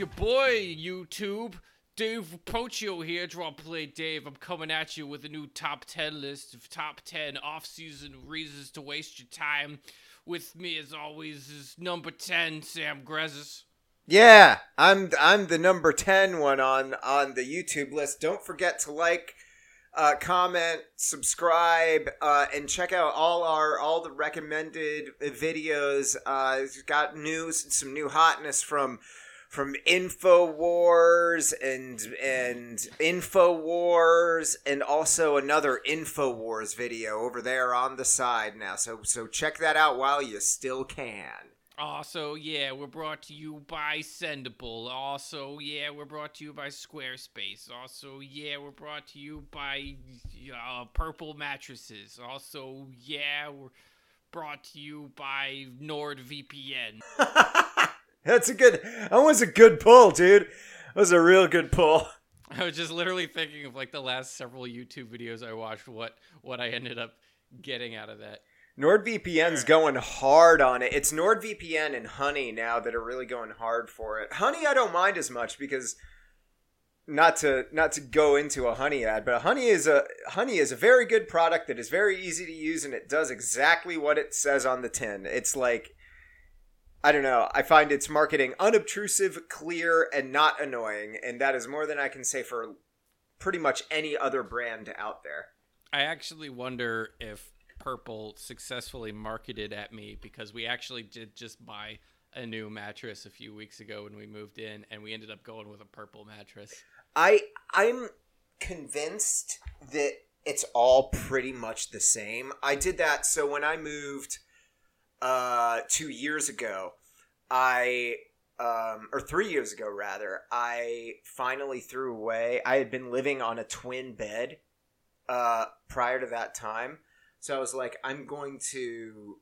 your boy, YouTube. Dave Pochio here, Draw Play Dave. I'm coming at you with a new top 10 list of top 10 off season reasons to waste your time. With me, as always, is number 10, Sam Grezis. Yeah, I'm I'm the number 10 one on on the YouTube list. Don't forget to like uh, comment, subscribe, uh, and check out all our all the recommended videos. Uh, got news some new hotness from from Infowars and and Infowars and also another Infowars video over there on the side now. So so check that out while you still can. Also, yeah, we're brought to you by Sendable. Also, yeah, we're brought to you by Squarespace. Also, yeah, we're brought to you by uh, Purple Mattresses. Also, yeah, we're brought to you by NordVPN. That's a good. That was a good pull, dude. That was a real good pull. I was just literally thinking of like the last several YouTube videos I watched. What what I ended up getting out of that. NordVPN's going hard on it. It's NordVPN and Honey now that are really going hard for it. Honey, I don't mind as much because not to not to go into a Honey ad, but Honey is a Honey is a very good product that is very easy to use and it does exactly what it says on the tin. It's like I don't know. I find its marketing unobtrusive, clear, and not annoying, and that is more than I can say for pretty much any other brand out there. I actually wonder if Purple successfully marketed at me because we actually did just buy a new mattress a few weeks ago when we moved in, and we ended up going with a purple mattress. I I'm convinced that it's all pretty much the same. I did that so when I moved uh 2 years ago, I um or 3 years ago rather, I finally threw away. I had been living on a twin bed uh prior to that time. So I was like I'm going to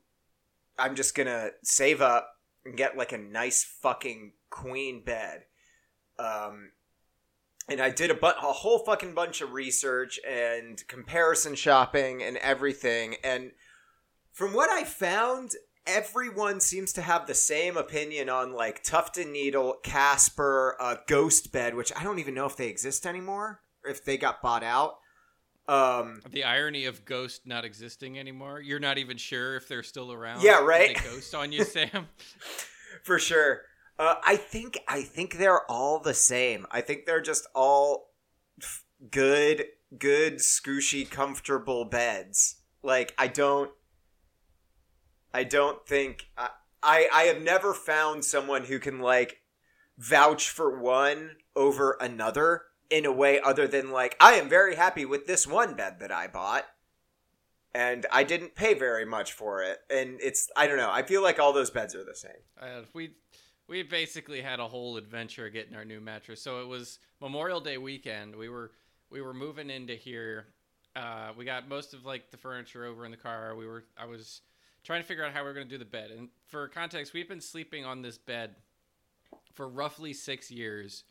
I'm just to save up and get like a nice fucking queen bed. Um and I did a, bu- a whole fucking bunch of research and comparison shopping and everything. And from what I found, everyone seems to have the same opinion on like Tuft and Needle, Casper, uh, Ghost Bed, which I don't even know if they exist anymore, or if they got bought out. Um, The irony of Ghost not existing anymore. You're not even sure if they're still around. Yeah, right? They ghost on you, Sam. for sure. Uh, I think I think they're all the same. I think they're just all f- good, good, scooshy, comfortable beds. Like I don't, I don't think I, I I have never found someone who can like vouch for one over another in a way other than like I am very happy with this one bed that I bought and I didn't pay very much for it and it's I don't know I feel like all those beds are the same Uh, we we basically had a whole adventure getting our new mattress. So it was Memorial Day weekend. We were we were moving into here. Uh, we got most of like the furniture over in the car. We were I was trying to figure out how we are going to do the bed. And for context, we've been sleeping on this bed for roughly six years.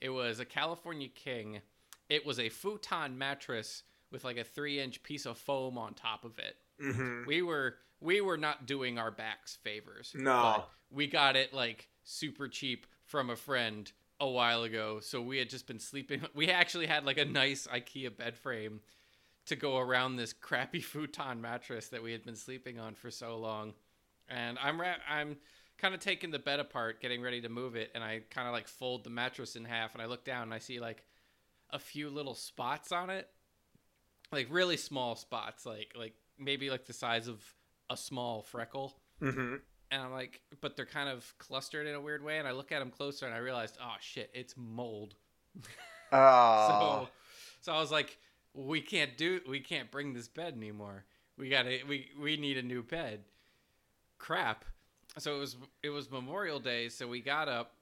It was a California King. It was a futon mattress with like a three inch piece of foam on top of it mm-hmm. we were we were not doing our backs favors. No. but we got it like super cheap from a friend a while ago. So we had just been sleeping. We actually had like a nice IKEA bed frame to go around this crappy futon mattress that we had been sleeping on for so long. And I'm ra- I'm kind of taking the bed apart, getting ready to move it, and I kind of like fold the mattress in half, and I look down and I see like a few little spots on it, like really small spots, like like maybe like the size of a small freckle. Mm-hmm. And I'm like, but they're kind of clustered in a weird way. And I look at them closer and I realized, oh shit, it's mold. Oh. So, so I was like, we can't do, we can't bring this bed anymore. We gotta, we we need a new bed. Crap. So it was it was Memorial Day, so we got up.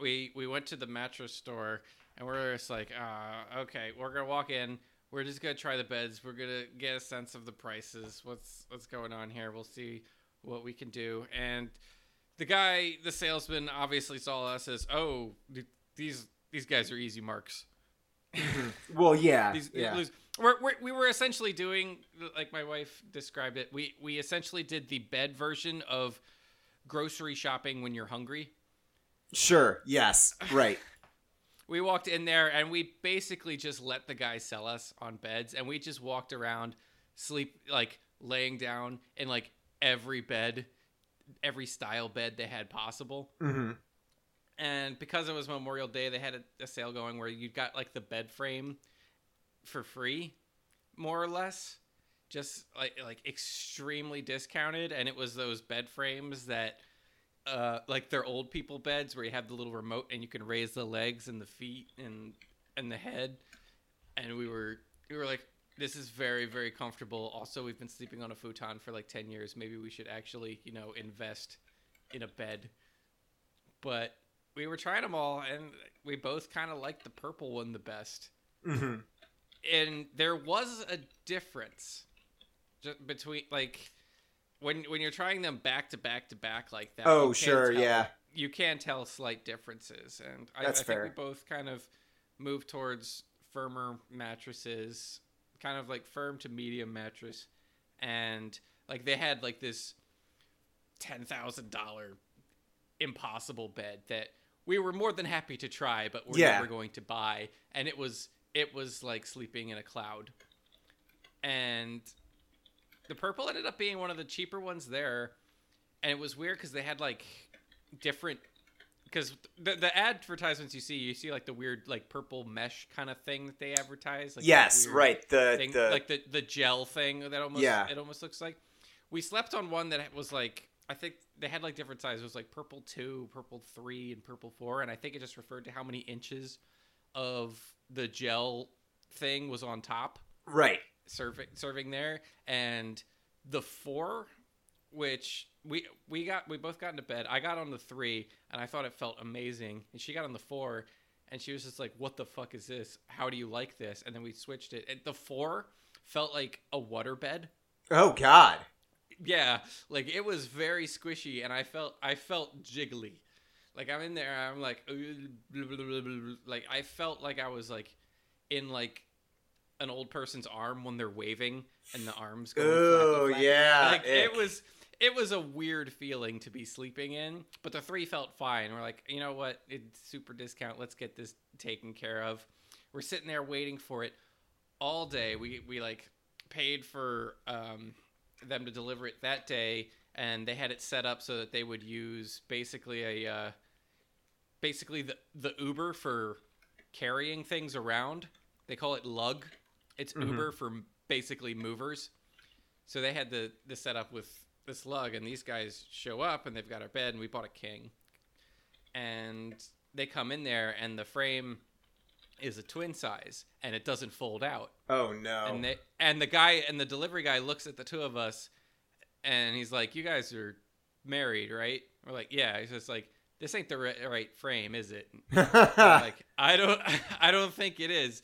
We we went to the mattress store and we're just like, uh, okay, we're gonna walk in. We're just gonna try the beds. We're gonna get a sense of the prices. What's what's going on here? We'll see what we can do. And the guy, the salesman, obviously saw us as, oh, these these guys are easy marks. Well, yeah, These, yeah. lose- we're, we're, we were essentially doing, like my wife described it. We we essentially did the bed version of grocery shopping when you're hungry. Sure. Yes. Right. we walked in there and we basically just let the guy sell us on beds and we just walked around sleep like laying down in like every bed every style bed they had possible hmm and because it was memorial day they had a, a sale going where you got like the bed frame for free more or less just like like extremely discounted. And it was those bed frames that uh like they're old people beds where you have the little remote and you can raise the legs and the feet and and the head. And we were we were like this is very very comfortable. Also we've been sleeping on a futon for like 10 years. Maybe we should actually you know invest in a bed. But we were trying them all and we both kind of liked the purple one the best hmm and there was a difference ju- between like when when you're trying them back to back to back like that. Oh, sure, tell- yeah. You can tell slight differences, and I, I think we both kind of moved towards firmer mattresses, kind of like firm to medium mattress, and like they had like this ten thousand dollar impossible bed that we were more than happy to try, but we're Yeah. never going to buy. And it was it was like sleeping in a cloud. And the purple ended up being one of the cheaper ones there, and it was weird because they had like different. Because the, the advertisements you see, you see like the weird like purple mesh kind of thing that they advertise. Like yes. Right. The thing, the like the the gel thing that almost Yeah. it almost looks like. We slept on one that was like I think they had like different sizes. It was like purple two, purple three, and purple four, and I think it just referred to how many inches of the gel thing was on top right. serving serving there, and the four, which we we got we both got into bed. I got on the three, and I thought it felt amazing, and she got on the four, and she was just like, "What the fuck is this? How do you like this?" And then we switched it. And the four felt like a water bed. Oh God. Yeah, like it was very squishy, and I felt I felt jiggly. Like I'm in there, I'm like, blah, blah, blah, blah, blah." like I felt like I was like in like an old person's arm when they're waving, and the arms. Going Oh, yeah, like it was. It was a weird feeling to be sleeping in, but the three felt fine. We're like, you know what? It's super discount. Let's get this taken care of. We're sitting there waiting for it all day. We we like paid for um, them to deliver it that day, and they had it set up so that they would use basically a uh, basically the the Uber for carrying things around. They call it Lugg. It's Mhm. Uber for basically movers. So they had the the setup with this Lugg, and these guys show up, and they've got our bed, and we bought a king, and they come in there, and the frame is a twin size, and it doesn't fold out. Oh no. And they and the guy and the delivery guy looks at the two of us, and he's like, "You guys are married, right?" We're like, "Yeah." He's just like, "This ain't the ri- right frame, is it?" Like, "I don't, I don't think it is."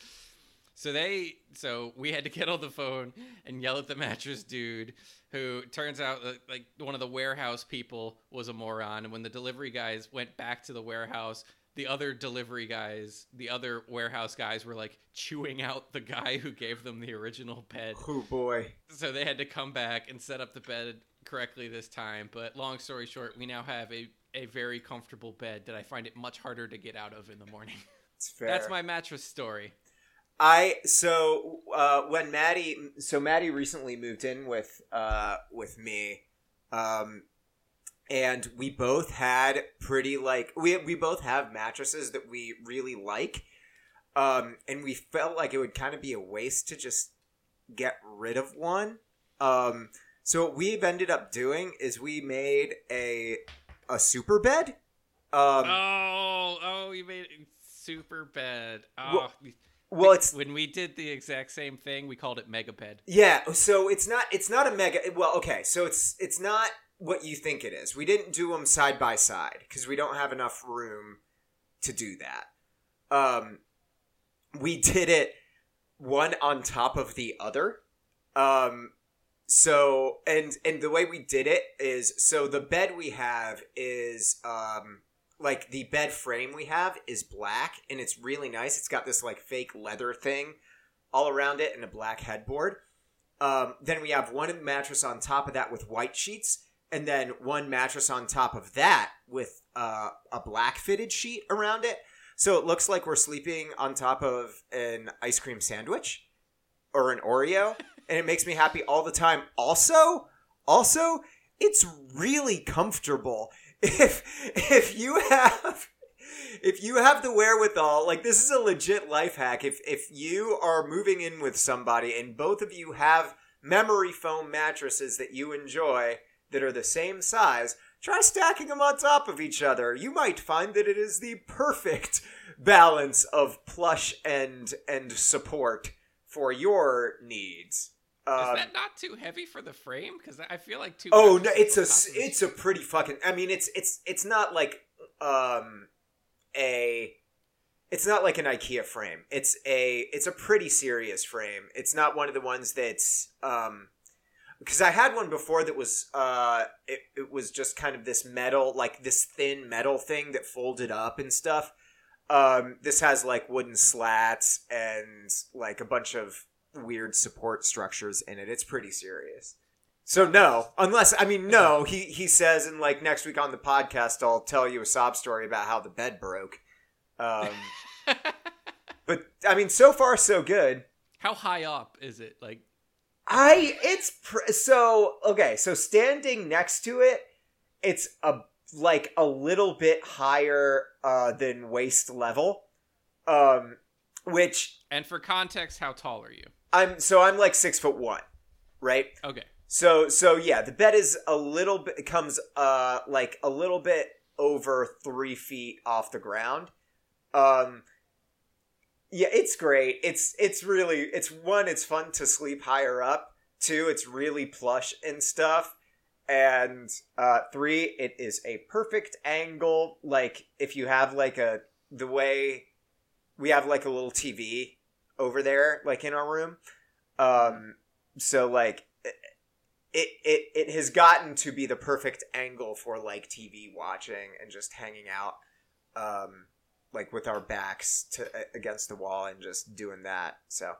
So they, so we had to get on the phone and yell at the mattress dude, who turns out that, like one of the warehouse people was a moron. And when the delivery guys went back to the warehouse, the other delivery guys, the other warehouse guys, were like chewing out the guy who gave them the original bed. oh boy. So they had to come back and set up the bed correctly this time. But long story short, we now have a a very comfortable bed that I find it much harder to get out of in the morning. It's fair. That's my mattress story. I so uh, when Maddie so Maddie recently moved in with uh, with me, um, and we both had pretty like we we both have mattresses that we really like, um, and we felt like it would kind of be a waste to just get rid of one. Um, so what we've ended up doing is we made a a super bed. Um, oh, oh, you made it super bed. Oh, Well, well, it's when we did the exact same thing, we called it mega bed. Yeah, so it's not it's not a mega well, okay, so it's it's not what you think it is. We didn't do them side by side because we don't have enough room to do that. Um we did it one on top of the other. Um so and and the way we did it is so the bed we have is um like the bed frame we have is black and it's really nice. It's got this like fake leather thing all around it and a black headboard. Um, then we have one mattress on top of that with white sheets, and then one mattress on top of that with uh, a black fitted sheet around it. So it looks like we're sleeping on top of an ice cream sandwich or an Oreo, and it makes me happy all the time. Also, also, it's really comfortable. If if you have if you have the wherewithal, like this is a legit life hack. If if you are moving in with somebody and both of you have memory foam mattresses that you enjoy that are the same size, try stacking them on top of each other. You might find that it is the perfect balance of plush and and support for your needs. Is Um, that not too heavy for the frame? Because I feel like two. Oh no, it's a on top s- of each- it's a pretty fucking. I mean, it's it's it's not like um a it's not like an IKEA frame. It's a it's a pretty serious frame. It's not one of the ones that's um because I had one before that was uh it, it was just kind of this metal like this thin metal thing that folded up and stuff. Um this has like wooden slats and like a bunch of weird support structures in it. It's pretty serious. So no, unless I mean no, he he says and like next week on the podcast I'll tell you a sob story about how the bed broke. Um but I mean so far so good. How high up is it? Like, I it's pr- so okay. So standing next to it, it's a like a little bit higher uh, than waist level, um, which and for context, how tall are you? I'm so I'm like six foot one, right? Okay. So so yeah, the bed is a little bit it comes uh like a little bit over three feet off the ground. Um yeah, it's great. It's it's really it's one, it's fun to sleep higher up. Two, it's really plush and stuff. And uh three, it is a perfect angle. Like if you have like a the way we have like a little TV over there, like in our room. Um so like it, it it has gotten to be the perfect angle for like TV watching and just hanging out um like with our backs to against the wall and just doing that. So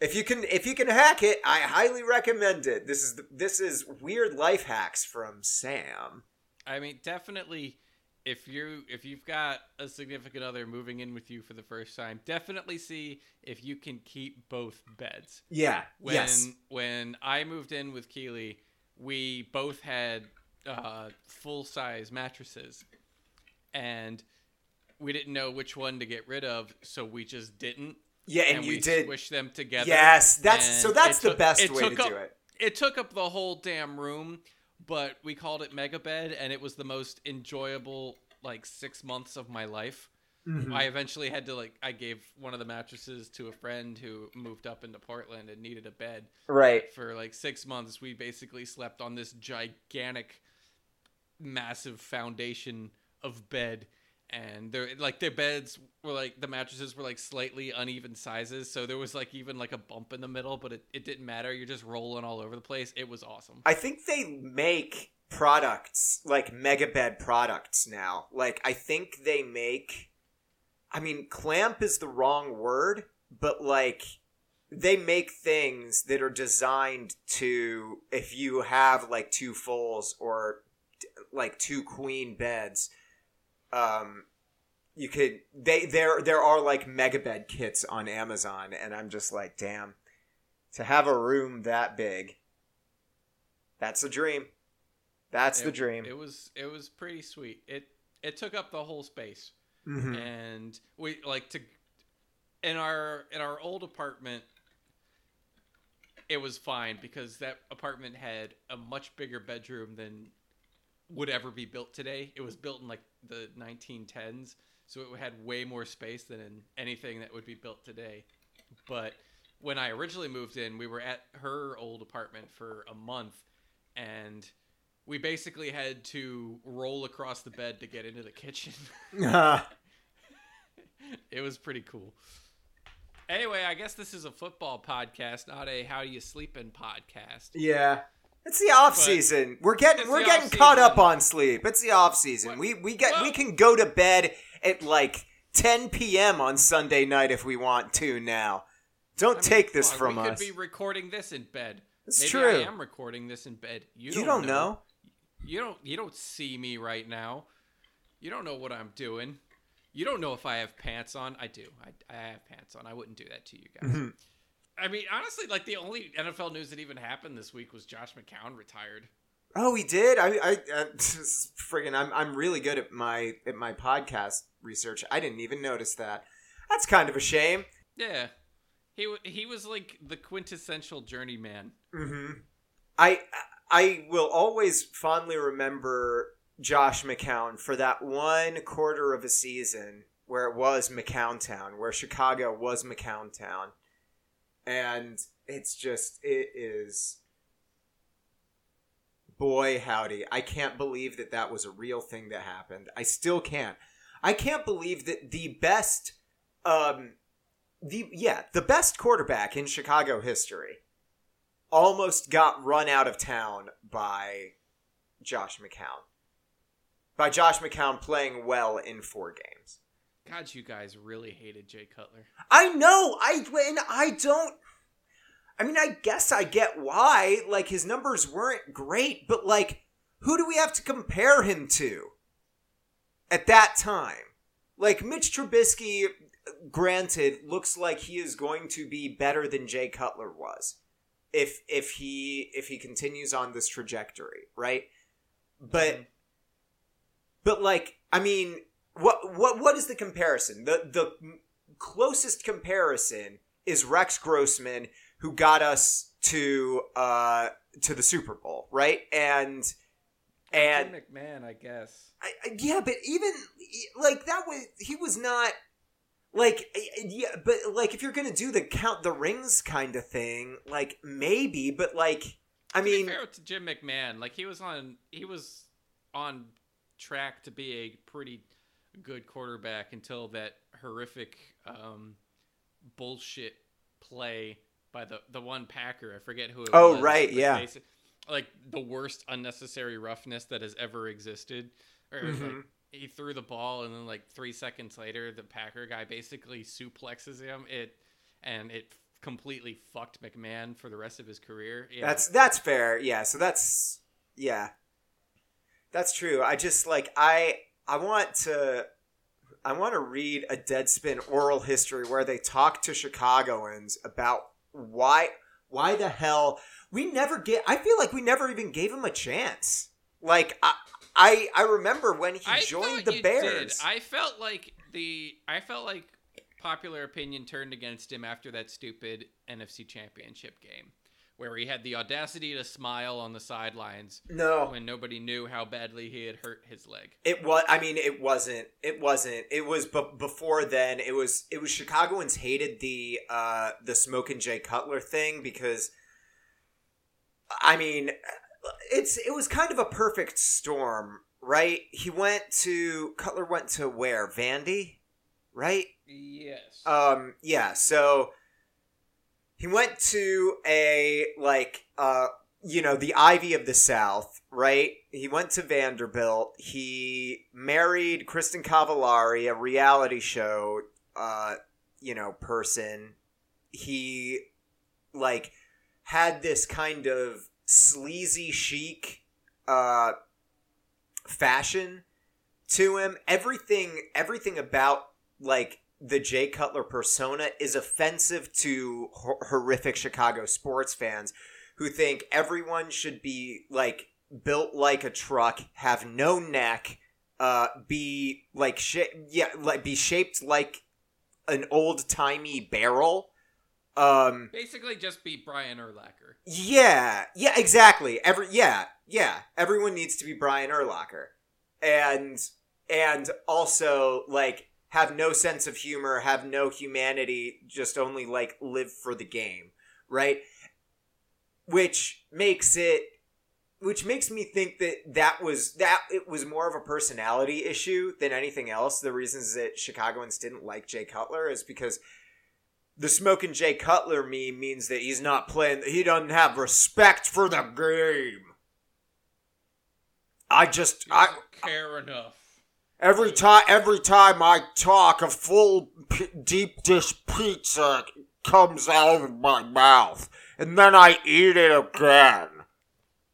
if you can if you can hack it, I highly recommend it. This is the, this is weird life hacks from Sam. I mean, definitely, if you if you've got a significant other moving in with you for the first time, definitely see if you can keep both beds. Yeah. When yes. when I moved in with Keely, we both had uh, full size mattresses, and we didn't know which one to get rid of, so we just didn't. Yeah, and, and you we did. squish them together. Yes, that's and so. That's the took- best way to up- do it. It took up the whole damn room, but we called it Mega Bed, and it was the most enjoyable like six months of my life. Mhm. I eventually had to like I gave one of the mattresses to a friend who moved up into Portland and needed a bed Right. for like six months. We basically slept on this gigantic, massive foundation of bed, and their like their beds were like the mattresses were like slightly uneven sizes, so there was like even like a bump in the middle, but it, it didn't matter. You're just rolling all over the place. It was awesome. I think they make products like mega bed products now. Like I think they make I mean clamp is the wrong word, but like they make things that are designed to if you have like two fulls or like two queen beds um you could they there there are like megabed kits on Amazon and I'm just like damn to have a room that big that's a dream that's the dream It was it was pretty sweet. It it took up the whole space. Mhm. and we like to in our in our old apartment it was fine because that apartment had a much bigger bedroom than would ever be built today it was built in like the 1910s so it had way more space than in anything that would be built today but when i originally moved in we were at her old apartment for a month and we basically had to roll across the bed to get into the kitchen it was pretty cool. Anyway, I guess this is a football podcast, not a how do you sleep in podcast. Yeah. It's the off season. We're getting we're getting caught up on sleep. It's the off season. What- We we get we can go to bed at like 10 p.m. on Sunday night if we want to now. Don't I mean, take this fuck, from we us. could be recording this in bed. It's Maybe true. I am recording this in bed. You, you don't know. You don't. You don't see me right now. You don't know what I'm doing. You don't know if I have pants on. I do. I, I have pants on. I wouldn't do that to you guys. Mhm. I mean, honestly, like the only NFL news that even happened this week was Josh McCown retired. Oh, he did. I, I, I friggin', I'm, I'm really good at my at my podcast research. I didn't even notice that. That's kind of a shame. Yeah, he he was like the quintessential journeyman. hmm I I will always fondly remember Josh McCown for that one quarter of a season where it was McCown Town, where Chicago was McCown Town, and it's just it is. Boy, howdy! I can't believe that that was a real thing that happened. I still can't. I can't believe that the best, um, the yeah, the best quarterback in Chicago history almost got run out of town by Josh McCown. By Josh McCown playing well in four games. God, you guys really hated Jay Cutler. I know. I and I don't. I mean, I guess I get why. Like his numbers weren't great, but like, who do we have to compare him to at that time? Like Mitch Trubisky, granted, looks like he is going to be better than Jay Cutler was if if he if he continues on this trajectory, right? But Mhm. but like, I mean, what what what is the comparison? The the closest comparison is Rex Grossman, who got us to uh to the Super Bowl, right? And and Jim McMahon, I guess. I, I- yeah, but even like that was he was not like yeah, but like if you're gonna do the count the rings kind of thing, like maybe, but like I To mean, to Jim McMahon, like he was on he was on track to be a pretty good quarterback until that horrific um, bullshit play by the the one Packer. I forget who it Oh, was. right, yeah. like the worst unnecessary roughness that has ever existed. Or was like he threw the ball and then like three seconds later the Packer guy basically suplexes him. It and it completely fucked McMahon for the rest of his career. Yeah. That's that's fair. Yeah, so that's yeah. That's true. I just like I I want to I want to read a Deadspin oral history where they talk to Chicagoans about why why the hell we never get I feel like we never even gave him a chance. Like I I, I remember when he I joined the Bears. Did. I felt like the I felt like popular opinion turned against him after that stupid NFC Championship game, where he had the audacity to smile on the sidelines no. when nobody knew how badly he had hurt his leg. It was. I mean, it wasn't. It wasn't. It was. But before then, it was. It was Chicagoans hated the uh the Smoking Jay Cutler thing because, I mean, it's it was kind of a perfect storm, right? He went to Cutler went to where Vandy, right? Yes. Um, yeah, so he went to a like uh you know, the Ivy of the South, right? He went to Vanderbilt. He married Kristin Cavallari, a reality show uh, you know, person. He like had this kind of sleazy chic uh fashion to him. Everything everything about like the Jay Cutler persona is offensive to hor- horrific Chicago sports fans who think everyone should be like built like a truck, have no neck, uh, be like sh- yeah, like be shaped like an old timey barrel. Um, Basically, just be Brian Urlacher. yeah, yeah, exactly. Every yeah, yeah. Everyone needs to be Brian Urlacher, and and also like have no sense of humor, have no humanity, just only like live for the game, right? Which makes it, which makes me think that that was that it was more of a personality issue than anything else. The reasons that Chicagoans didn't like Jay Cutler is because the smoking Jay Cutler meme means that he's not playing. He doesn't have respect for the game. I just I care enough. Every time every time I talk, a full p- deep dish pizza comes out of my mouth, and then I eat it again.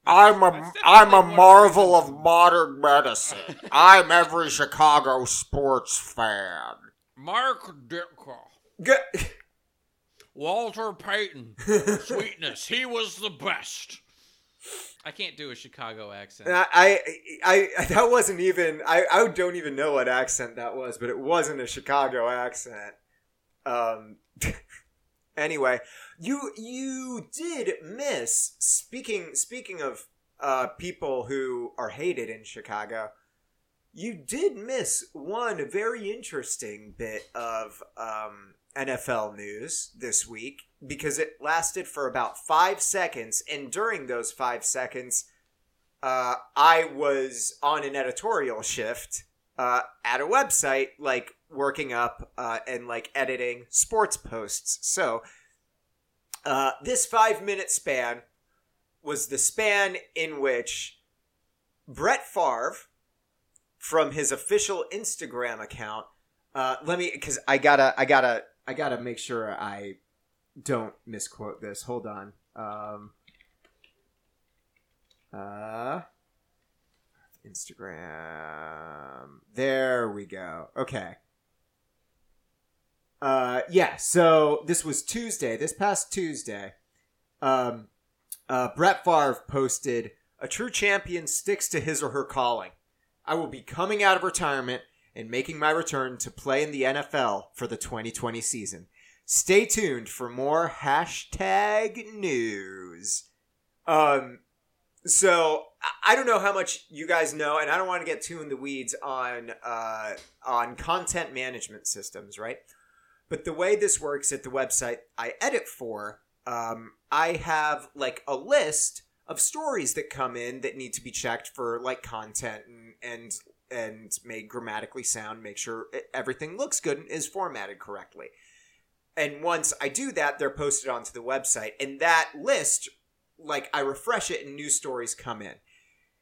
I'm a I'm a marvel of modern medicine. I'm every Chicago sports fan. Mark Ditka, G- Walter Payton, sweetness. He was the best. I can't do a Chicago accent. I, I, I, that wasn't even. I, I don't even know what accent that was, but it wasn't a Chicago accent. Um. anyway, you you did miss speaking speaking of uh people who are hated in Chicago. You did miss one very interesting bit of um, NFL news this week because it lasted for about five seconds, and during those five seconds, uh, I was on an editorial shift uh, at a website, like working up uh, and like editing sports posts. So uh, this five minute span was the span in which Brett Favre, from his official Instagram account, uh, let me because I gotta, I gotta, I gotta make sure I don't misquote this. Hold on. Um, uh, Instagram. There we go. Okay. Uh, yeah. So this was Tuesday. This past Tuesday, um, uh, Brett Favre posted, "A true champion sticks to his or her calling. I will be coming out of retirement and making my return to play in the NFL for the 2020 season. Stay tuned for more hashtag news." Um, so I- I don't know how much you guys know, and I don't want to get too in the weeds on uh, on content management systems, right? But the way this works at the website I edit for, um, I have like a list of stories that come in that need to be checked for like content and and and made grammatically sound, make sure everything looks good and is formatted correctly. And once I do that, they're posted onto the website, and that list, like I refresh it, and new stories come in.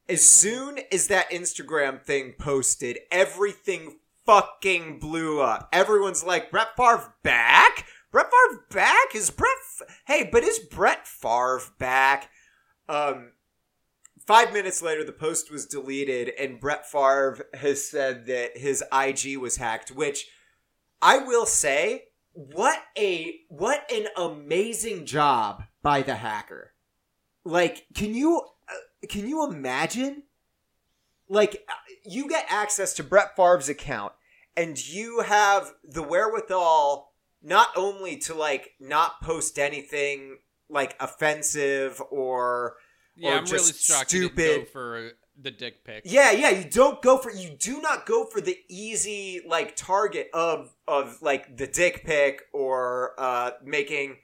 As soon as that Instagram thing posted, everything fucking blew up. Everyone's like, Brett Favre back? Brett Favre back? Is Brett? F- hey, but is Brett Favre back? Um, five minutes later, the post was deleted, and Brett Favre has said that his IG was hacked. Which I will say, what a what an amazing job by the hacker. Like, can you uh, can you imagine? Like, uh, you get access to Brett Favre's account, and you have the wherewithal not only to like not post anything like offensive or yeah, or I'm really shocked you didn't go stupid. for the dick pic. yeah, yeah, you don't go for you do not go for the easy like target of of like the dick pic or uh making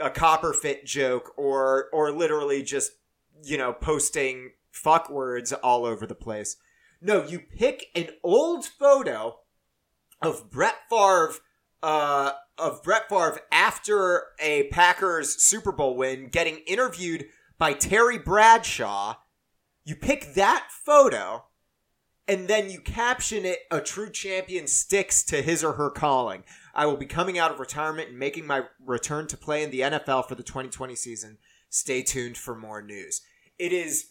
a copper fit joke or or literally just you know posting fuck words all over the place. No, you pick an old photo of Brett Favre uh of Brett Favre after a Packers Super Bowl win getting interviewed by Terry Bradshaw you pick that photo and then you caption it a true champion sticks to his or her calling. I will be coming out of retirement and making my return to play in the nfl for the 2020 season. Stay tuned for more news. It is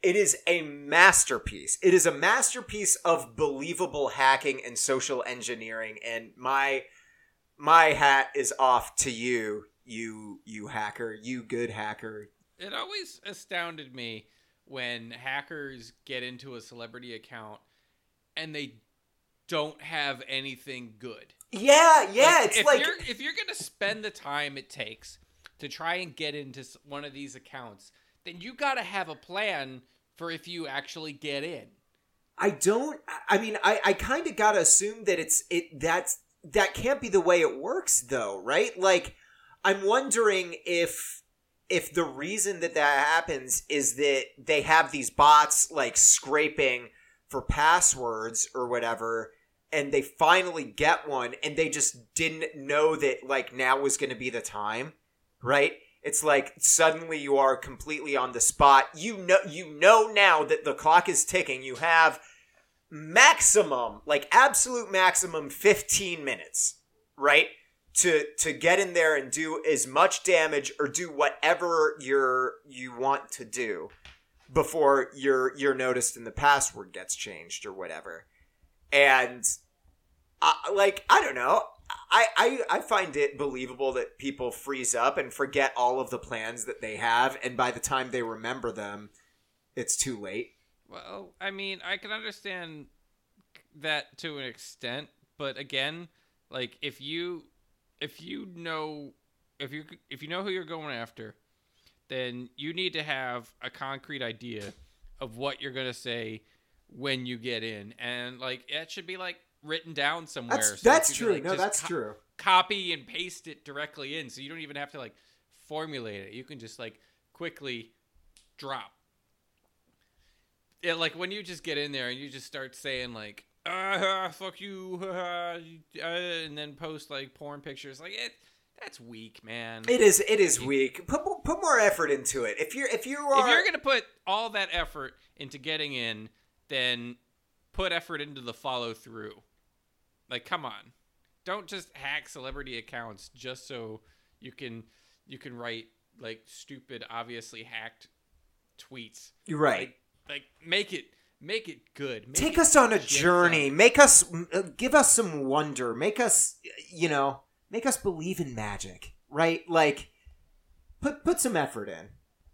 it is a masterpiece. It is a masterpiece of believable hacking and social engineering and my my hat is off to you you you hacker you good hacker It always astounded me when hackers get into a celebrity account and they don't have anything good. yeah yeah it's if like you're if you're gonna spend the time it takes to try and get into one of these accounts, then you gotta have a plan for if you actually get in. I don't. I mean, I, I kind of gotta assume that it's it. That's that can't be the way it works, though, right? Like, I'm wondering if if the reason that that happens is that they have these bots like scraping for passwords or whatever and they finally get one and they just didn't know that like now was going to be the time right? It's like suddenly you are completely on the spot. You know you know now that the clock is ticking. You have maximum like absolute maximum 15 minutes right to to get in there and do as much damage or do whatever you're you want to do before you're you're noticed and the password gets changed or whatever. And I, like I don't know, I, I I find it believable that people freeze up and forget all of the plans that they have, and by the time they remember them, it's too late. Well, I mean, I can understand that to an extent, but again, like if you if you know if you if you know who you're going after, then you need to have a concrete idea of what you're going to say when you get in. And like it should be like written down somewhere. That's so that's true. like, no, that's co- true. Copy and paste it directly in so you don't even have to like formulate it. You can just like quickly drop. Yeah, like when you just get in there and you just start saying like uh, fuck you, uh, and then post like porn pictures. Like it, that's weak, man. It is it is weak. Put more- put more effort into it. If you're if you are if you're gonna put all that effort into getting in, then put effort into the follow through. Like, come on, don't just hack celebrity accounts just so you can you can write like stupid, obviously hacked tweets. you're right. Like, like make it make it good. Make Take it us on a journey. fun. Make us uh, give us some wonder. Make us you know make us believe in magic. Right? Like put put some effort in.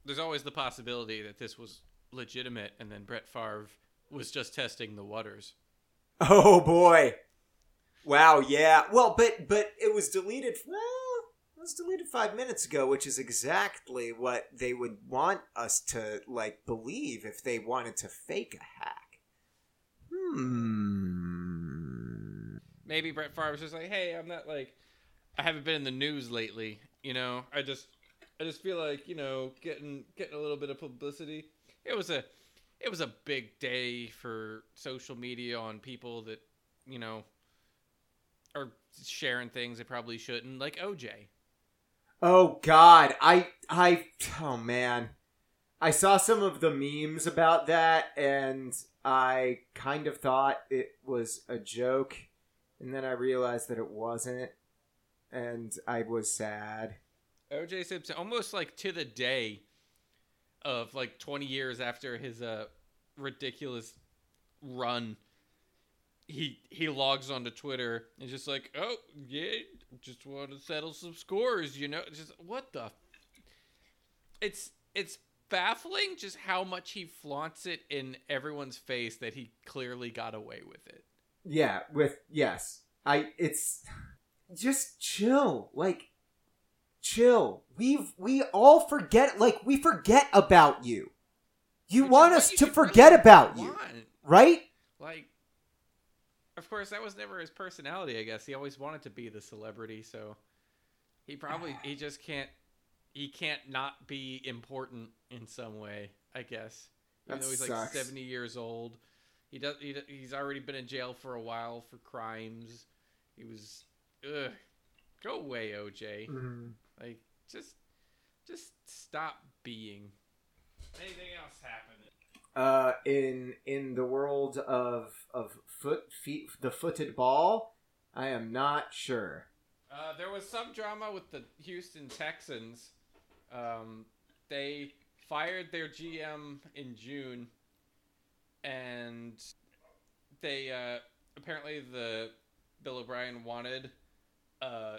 There's always the possibility that this was legitimate, and then Brett Favre was just testing the waters. Oh boy. Wow, yeah. Well, but but it was deleted well, it was deleted 5 minutes ago, which is exactly what they would want us to like believe if they wanted to fake a hack. Hmm. maybe Brett Favre was just like, "Hey, I'm not like, I haven't been in the news lately. You know, I just, I just feel like you know, getting getting a little bit of publicity. It was a, it was a big day for social media on people that, you know, are sharing things they probably shouldn't, like OJ. Oh god, I I oh man. I saw some of the memes about that and I kind of thought it was a joke and then I realized that it wasn't and I was sad. OJ Simpson, almost like to the day of like 20 years after his uh ridiculous run, he he logs onto Twitter and just like, oh yeah, just want to settle some scores, you know? Just what the? It's it's baffling just how much he flaunts it in everyone's face that he clearly got away with it. Yeah, with yes. I it's just chill. Like chill. We've we all forget like we forget about you. You Which want us you to forget really about you, right? like of course that was never his personality i guess. He always wanted to be the celebrity so he probably he just can't he can't not be important in some way i guess. Even That though he's like 70 years old he does he, he's already been in jail for a while for crimes. He was ugh go away oj mm-hmm. like just just stop being. Anything else happened uh, in in the world of of foot feet the footed ball, I am not sure. Uh, there was some drama with the Houston Texans. Um, they fired their GM in June, and they uh, apparently the Bill O'Brien wanted uh,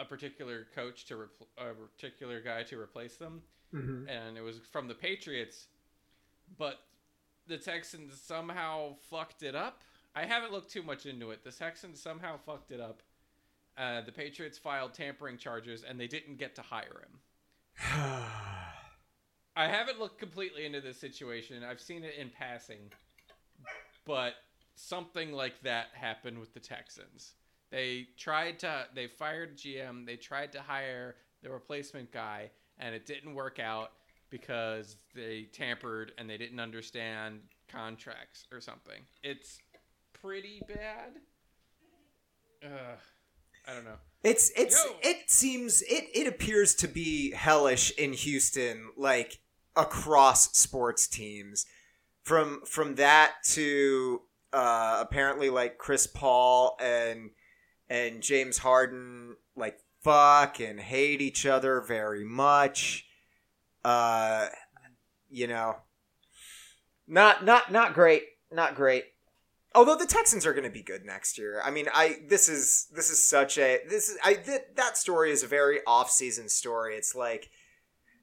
a particular coach to repl- a particular guy to replace them, Mm-hmm. and it was from the Patriots, but the Texans somehow fucked it up. I haven't looked too much into it. The Texans somehow fucked it up. Uh, the Patriots filed tampering charges, and they didn't get to hire him. I haven't looked completely into this situation. I've seen it in passing, but something like that happened with the Texans. They tried to. They fired GM. They tried to hire the replacement guy, and it didn't work out because they tampered and they didn't understand contracts or something. It's pretty bad. Ugh, I don't know. It's it's Yo. it seems it it appears to be hellish in Houston, like across sports teams. From from that to uh, apparently like Chris Paul and and James Harden like fuck and hate each other very much. Uh, you know, not not not great, not great. Although the Texans are going to be good next year. I mean, I this is this is such a this is I th- that story is a very off-season story. It's like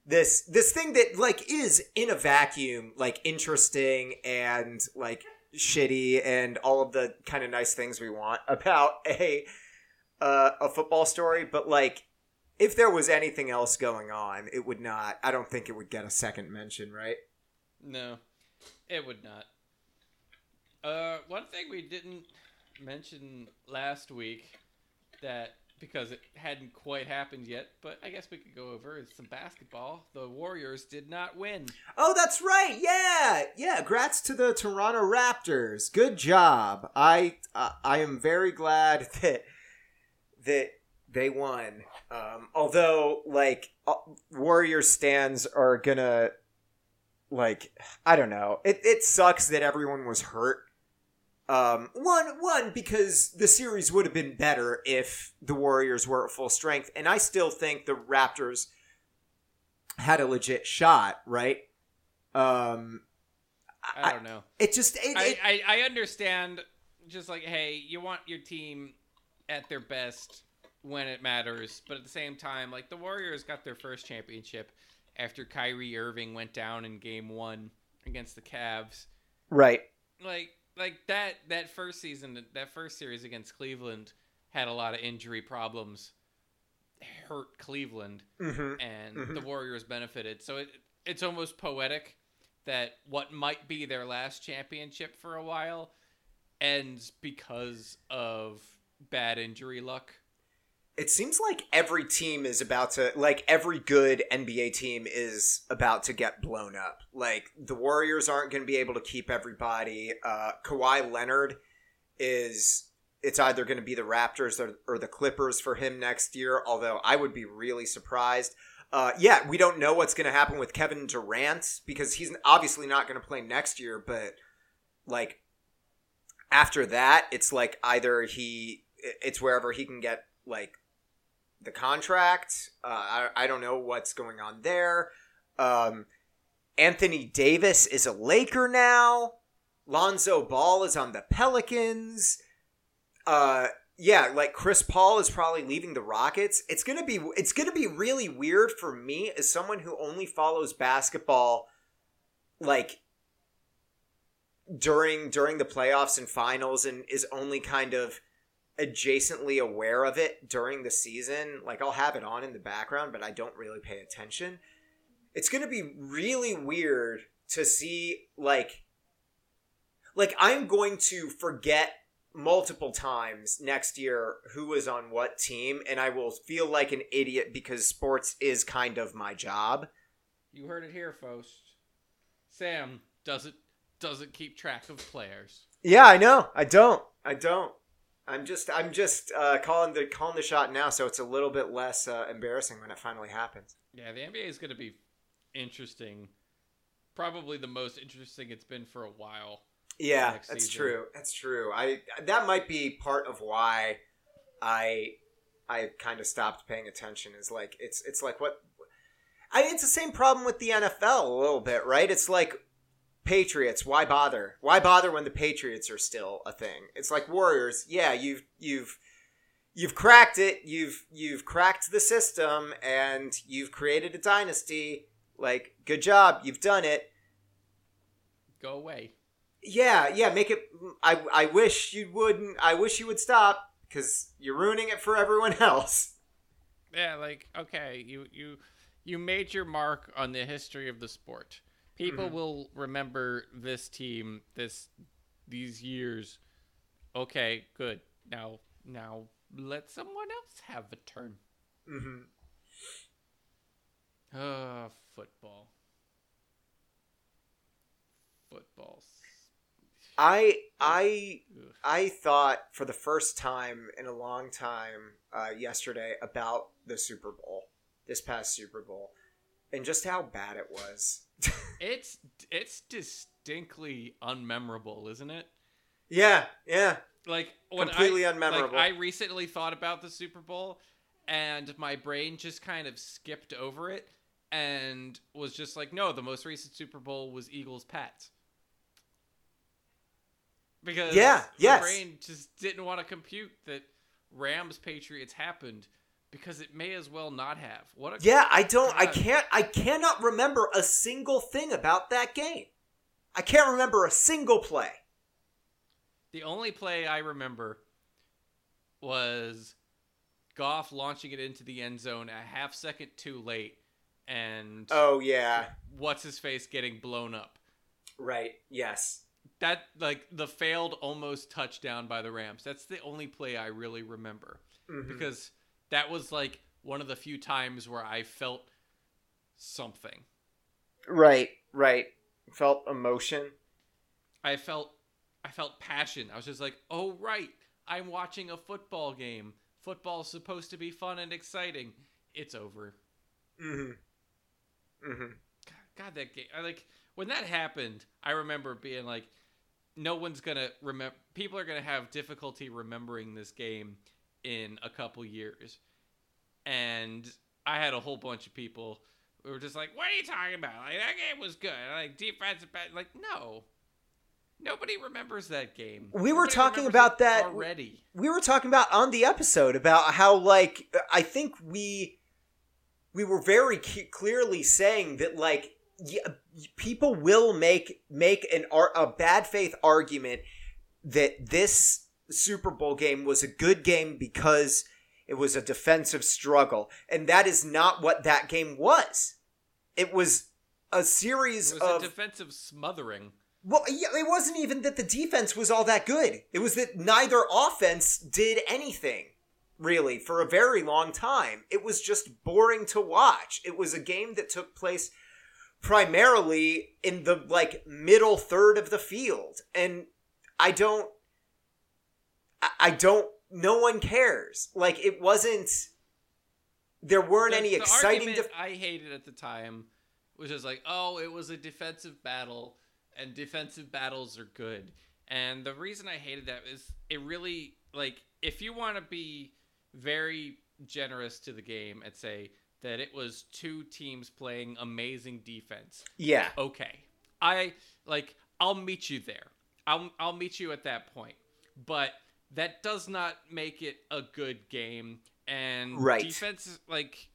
this this thing that like is in a vacuum like interesting and like shitty and all of the kind of nice things we want about a uh, a football story, but like if there was anything else going on, it would not. I don't think it would get a second mention, right? No, it would not. Uh, one thing we didn't mention last week that because it hadn't quite happened yet, but I guess we could go over is some basketball. The Warriors did not win. Oh, that's right. Yeah, yeah. Grats to the Toronto Raptors. Good job. I uh, I am very glad that that they won. Um, although, like, uh, Warriors stands are gonna like I don't know. It it sucks that everyone was hurt um, one, one because the series would have been better if the Warriors were at full strength, and I still think the Raptors had a legit shot, right? Um, I, don't know. It just, it, I, it, I I understand. Just like, hey, you want your team at their best when it matters, but at the same time, like the Warriors got their first championship after Kyrie Irving went down in Game One against the Cavs. right? Like like that that first season that first series against Cleveland had a lot of injury problems hurt Cleveland Mm-hmm. and Mhm. the Warriors benefited so it it's almost poetic that what might be their last championship for a while ends because of bad injury luck It seems like every team is about to, like every good NBA team is about to get blown up. Like the Warriors aren't going to be able to keep everybody. Uh, Kawhi Leonard is, it's either going to be the Raptors or, or the Clippers for him next year, although I would be really surprised. Uh, yeah, we don't know what's going to happen with Kevin Durant because he's obviously not going to play next year, but like after that, it's like either he, it's wherever he can get like the contract. Uh, I, I don't know what's going on there. Um, Anthony Davis is a Laker now. Lonzo Ball is on the Pelicans. Uh, yeah, like Chris Paul is probably leaving the Rockets. It's gonna be it's gonna be really weird for me as someone who only follows basketball, like during during the playoffs and finals, and is only kind of adjacently aware of it during the season. Like I'll have it on in the background, but I don't really pay attention. It's going to be really weird to see like like I'm going to forget multiple times next year who was on what team and I will feel like an idiot because sports is kind of my job. you heard it here folks Sam doesn't doesn't keep track of players Yeah, I know. I don't. I don't. I'm just I'm just uh, calling the calling the shot now, so it's a little bit less uh, embarrassing when it finally happens. Yeah, the NBA is going to be interesting. Probably the most interesting it's been for a while. Yeah, that's season. true. That's true. I that might be part of why I I kind of stopped paying attention. Is like it's it's like what I it's the same problem with the NFL a little bit, right? It's like Patriots, why bother? Why bother when the Patriots are still a thing? It's like Warriors, yeah, you've you've you've cracked it. You've you've cracked the system and you've created a dynasty. Like, good job, you've done it. Go away. Yeah, yeah, make it I I wish you wouldn't. I wish you would stop cuz you're ruining it for everyone else. Yeah, like okay, you you you made your mark on the history of the sport. People Mhm. will remember this team this these years. Okay, good. Now now let someone else have a turn. Mhm. Ah, football. Football. I I I thought for the first time in a long time uh, yesterday about the Super Bowl, this past Super Bowl, and just how bad it was. It's it's distinctly unmemorable, isn't it? yeah, yeah, Like when completely I, unmemorable. Like I recently thought about the Super Bowl, and my brain just kind of skipped over it and was just like, no, the most recent Super Bowl was Eagles Pats. Because Yeah, my yes. brain just didn't want to compute that Rams Patriots happened because it may as well not have. What a Yeah, I don't. I can't. I cannot remember a single thing about that game. I can't remember a single play. The only play I remember was Goff launching it into the end zone a half second too late, and Oh yeah, what's his face getting blown up. right. Yes. That like the failed almost touchdown by the Rams. That's the only play I really remember Mhm. because that was like one of the few times where I felt something. Right. Right. Felt emotion. I felt I felt passion. I was just like, "Oh right, I'm watching a football game. Football's supposed to be fun and exciting. It's over." Mm-hmm. Mm-hmm. God, God, that game. I like when that happened. I remember being like, "No one's gonna remember. People are gonna have difficulty remembering this game in a couple years." And I had a whole bunch of people who were just like, "What are you talking about? Like that game was good. Like defense, bad. Like no." Nobody remembers that game. We were Nobody talking about that- already. we were talking about on the episode about how like I think we we were very clearly saying that like y- people will make make an a bad faith argument that this Super Bowl game was a good game because it was a defensive struggle and that is not what that game was. It was a series It was of a defensive smothering. well, yeah, it wasn't even that the defense was all that good. It was that neither offense did anything, really, for a very long time. It was just boring to watch. It was a game that took place primarily in the like middle third of the field. And I don't I- don't no one cares. Like it wasn't there weren't The- any the exciting argument def- I hated at the time was just like, oh, it was a defensive battle, and defensive battles are good. And the reason I hated that is it really like if you want to be very generous to the game and say that it was two teams playing amazing defense, Yeah. okay. I like I'll meet you there. I'll I'll meet you at that point. But that does not make it a good game and Right. defense like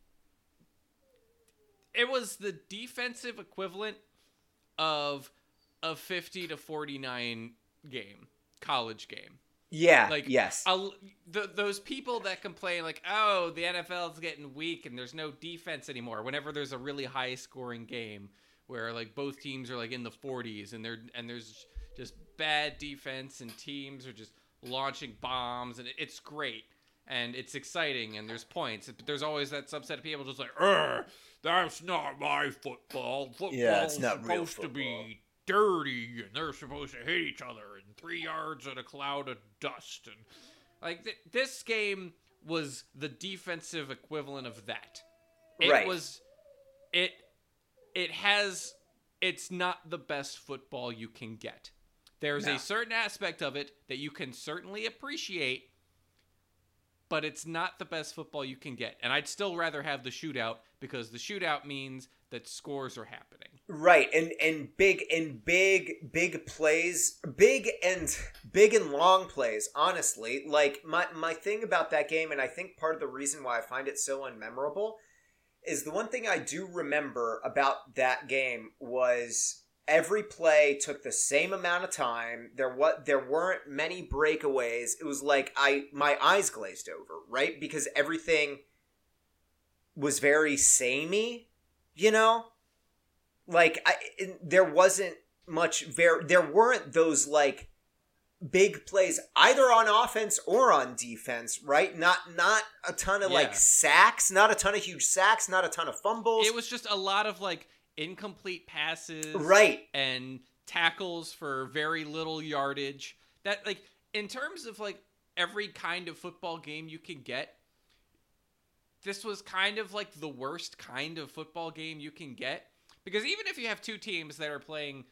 it was the defensive equivalent of a 50 to 49 game, college game. Yeah. Like yes. Th those people that complain like, "Oh, the NFL is getting weak and there's no defense anymore." Whenever there's a really high scoring game where like both teams are like in the 40s and they're and there's just bad defense and teams are just launching bombs and it's great and it's exciting and there's points, but there's always that subset of people just like, that's not my football. Football's Yeah, it's not real supposed to be dirty and they're supposed to hit each other and three yards in a cloud of dust and like th- this game was the defensive equivalent of that it Right. was it it has it's not the best football you can get there's No. a certain aspect of it that you can certainly appreciate but it's not the best football you can get and i'd still rather have the shootout because the shootout means that scores are happening Right, and and big and big big plays, big and big and long plays. Honestly, like my my thing about that game, and I think part of the reason why I find it so unmemorable, is the one thing I do remember about that game was every play took the same amount of time. There what there weren't many breakaways. It was like I my eyes glazed over, right? Because everything was very samey, you know like I, there wasn't much ver- there weren't those like big plays either on offense or on defense right not not a ton of Yeah. like sacks not a ton of huge sacks not a ton of fumbles it was just a lot of like incomplete passes right. and tackles for very little yardage. That like in terms of like every kind of football game you can get this was kind of like the worst kind of football game you can get. Because even if you have two teams that are playing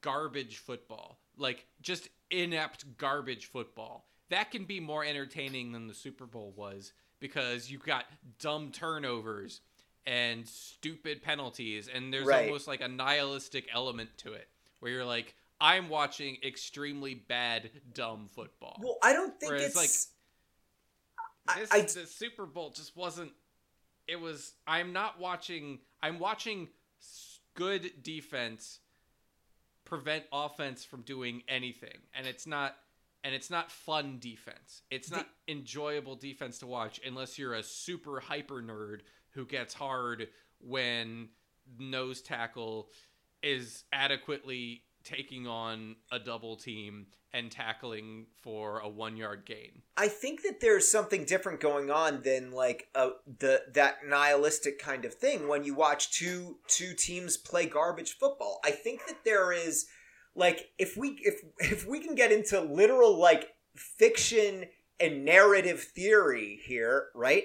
garbage football like just inept garbage football that can be more entertaining than the super bowl was because you've got dumb turnovers and stupid penalties and there's Right. almost like a nihilistic element to it where you're like I'm watching extremely bad dumb football. Well, I don't think Whereas, it's like, I- this I- the Super Bowl just wasn't. It was. I'm not watching. I'm watching good defense prevent offense from doing anything, and it's not. And it's not fun defense. It's The- not enjoyable defense to watch unless you're a super hyper nerd who gets hard when nose tackle is adequately taking on a double team and tackling for a one yard gain. I think that there's something different going on than like uh, the that nihilistic kind of thing when you watch two two teams play garbage football. I think that there is like if we if if we can get into literal like fiction and narrative theory here, right?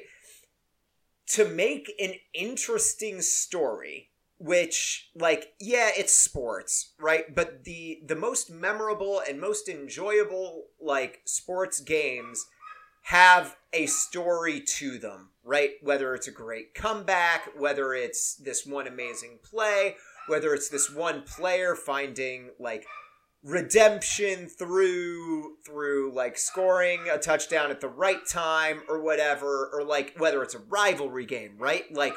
To make an interesting story which like yeah it's sports right? But the the most memorable and most enjoyable like sports games have a story to them right? Whether it's a great comeback whether it's this one amazing play whether it's this one player finding like redemption through through like scoring a touchdown at the right time or whatever or like whether it's a rivalry game right like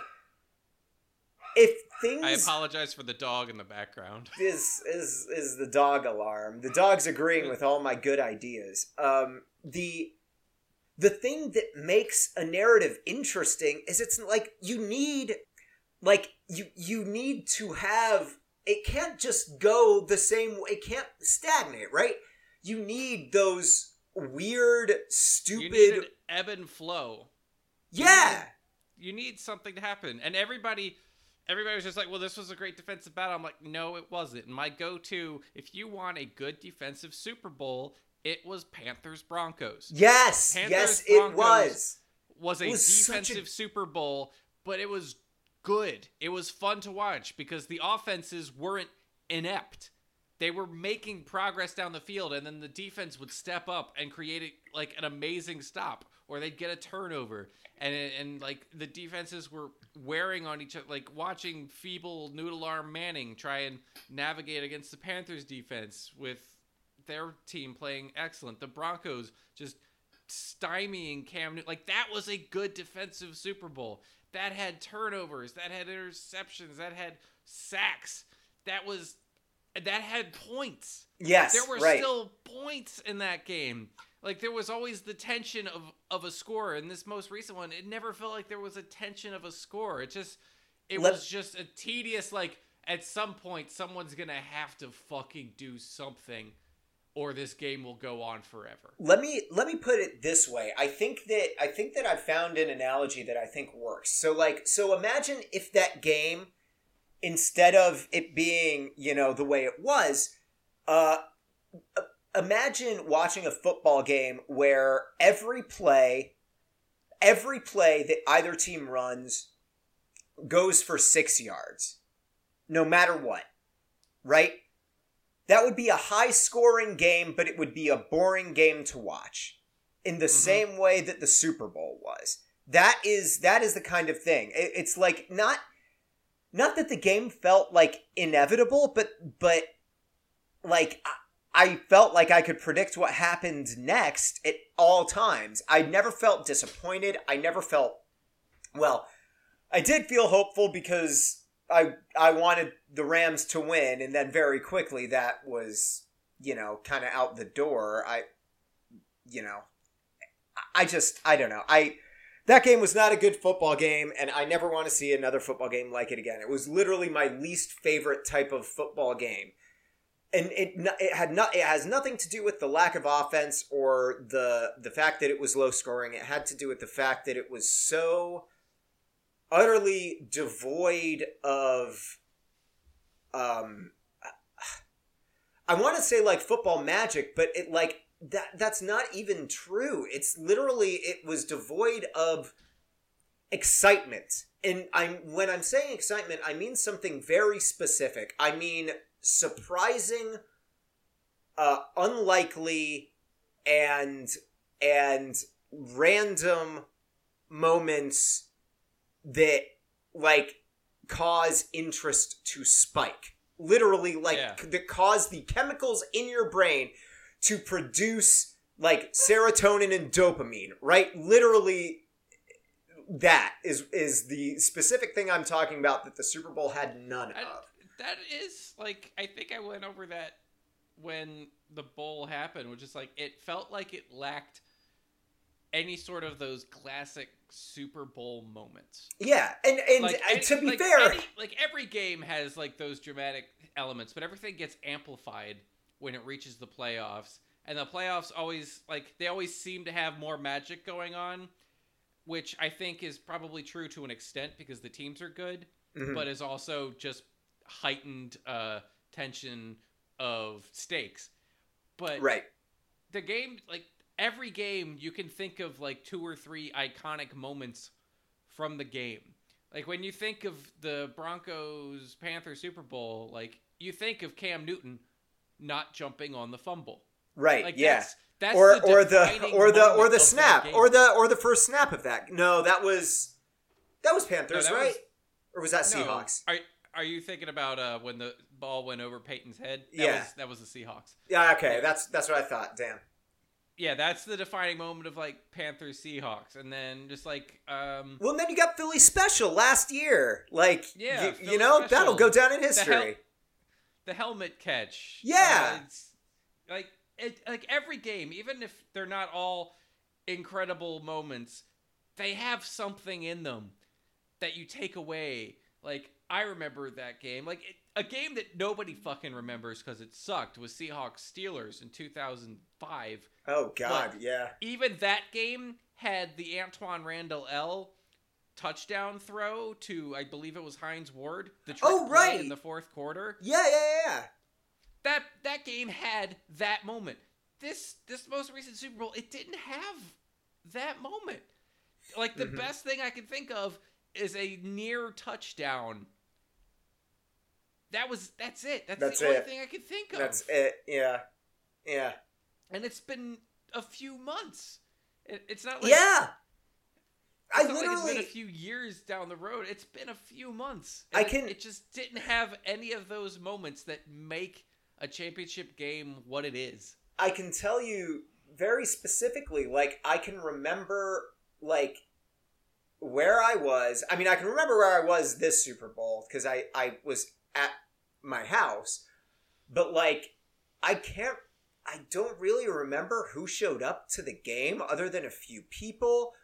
if things I apologize for the dog in the background. is is is the dog alarm. The dog's agreeing with all my good ideas. Um, the the thing that makes a narrative interesting is it's like you need like you you need to have it can't just go the same way it can't stagnate right you need those weird You stupid need ebb and flow. yeah You need something to happen. And everybody everybody was just like, well, this was a great defensive battle. I'm like, no, it wasn't. And my go to, if you want a good defensive Super Bowl, it was Panthers Broncos. yes Panthers, yes it was was a was such a- defensive Super Bowl, but it was good. It was fun to watch because the offenses weren't inept. They were making progress down the field, and then the defense would step up and create like an amazing stop, or they'd get a turnover, and and like the defenses were wearing on each other. Like watching feeble noodle arm Manning try and navigate against the Panthers defense with their team playing excellent. The Broncos just stymieing Cam Newton. Like that was a good defensive Super Bowl. That had turnovers, that had interceptions, that had sacks. That was that had points. yes There were right still points in that game. Like there was always the tension of of a score. In this most recent one, it never felt like there was a tension of a score. It just it Let- was just a tedious like at some point someone's going to have to fucking do something or this game will go on forever. let me let me put it this way. I think that i think that i found an analogy that i think works. So like so imagine if that game instead of it being you know the way it was uh imagine watching a football game where every play every play that either team runs goes for 6 yards no matter what right that would be a high scoring game, but it would be a boring game to watch. In the Mhm. same way that the Super Bowl was. That is that is the kind of thing. It- it's like not not that the game felt like inevitable, but but like I, I felt like I could predict what happened next at all times. I never felt disappointed. I never felt well. I did feel hopeful because I I wanted the Rams to win, and then very quickly that was you know kind of out the door. I you know I just I don't know I. That game was not a good football game, and I never want to see another football game like it again. It was literally my least favorite type of football game, and it it had not it has nothing to do with the lack of offense or the the fact that it was low scoring. It had to do with the fact that it was so utterly devoid of um I want to say like football magic, but it like that that's not even true. It's literally it was devoid of excitement. And I'm when I'm saying excitement, I mean something very specific. I mean surprising uh unlikely and and random moments that like cause interest to spike. Literally, like Yeah. that cause the chemicals in your brain to produce like serotonin and dopamine. Right? Literally, that is is the specific thing I'm talking about that the Super Bowl had none I- of. that is like I think I went over that when the bowl happened, which is like it felt like it lacked any sort of those classic Super Bowl moments. Yeah, and and Like, to be like fair, any- like every game has like those dramatic elements, but everything gets amplified when it reaches the playoffs. And the playoffs always like they always seem to have more magic going on, which I think is probably true to an extent because the teams are good, Mhm. but is also just heightened uh, tension of stakes. But right? the game like every game you can think of like two or three iconic moments from the game like when you think of the broncos Panther super bowl like you think of cam newton not jumping on the fumble Right. like yeah. that's that's or the or the or the or the snap or the or the first snap of that. No, that was that was Panthers, that right? was- or was that No, Seahawks? are, are you thinking about uh when the ball went over peyton's head that Yeah. was, that was the seahawks Yeah, okay, that's that's what I thought. Damn. Yeah that's the defining moment of like panthers seahawks and then just like um Well, and then you got Philly Special last year. Like, Yeah, you, Philly you know Special. that'll go down in The history. the helmet catch. Yeah. Uh, it's like it, like every game, even if they're not all incredible moments, they have something in them that you take away. Like I remember that game, like it, a game that nobody fucking remembers because it sucked was Seahawks Steelers in 2005. oh God, But- yeah. Even that game had the Antwaan Randle El touchdown throw to I believe it was Hines Ward. The Oh, right. in the fourth quarter Yeah, yeah, yeah. that that game had that moment. This this most recent Super Bowl, it didn't have that moment. Like the Mhm. best thing I can think of is a near touchdown. That was that's it. That's, That's the only it. thing I can think of. That's it. Yeah, yeah, And it's been a few months. It, it's not like yeah. I not like it's literally, been a few years down the road. It's been a few months. I it- can- It just didn't have any of those moments that make a championship game what it is. I can tell you very specifically, like I can remember like where I was. I mean, I can remember where I was this Super Bowl because I I was at my house, but like I can't. I don't really remember who showed up to the game other than a few people.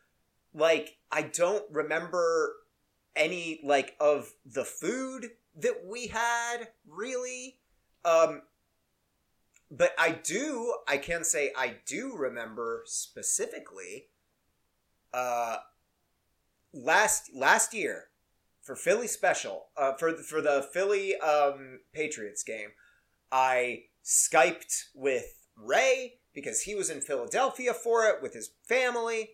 Like I don't remember any like of the food that we had really. Um, but I do, I can say I do remember specifically uh last last year for Philly special, uh for the, for the Philly um Patriots game, I skyped with Ray because he was in Philadelphia for it with his family.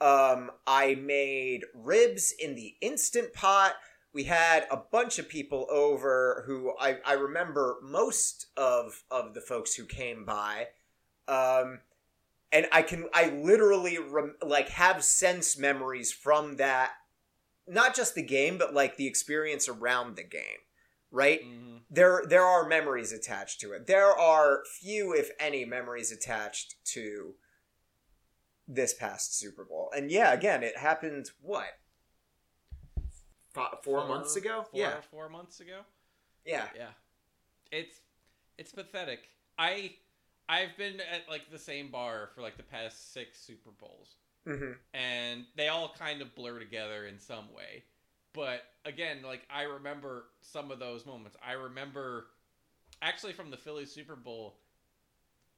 Um I made ribs in the instant pot we had a bunch of people over who I, I remember most of of the folks who came by um and i can i literally rem, like have sense memories from that not just the game but like the experience around the game right? Mhm. there there are memories attached to it. There are few if any memories attached to this past super bowl. And yeah again it happened what? Fi- four months ago? Four, yeah. four months ago. yeah. Yeah, it's it's pathetic. I I've been at like the same bar for like the past six Super Bowls, hmm and they all kind of blur together in some way. But again, like I remember some of those moments. I remember actually from the Philly Super Bowl,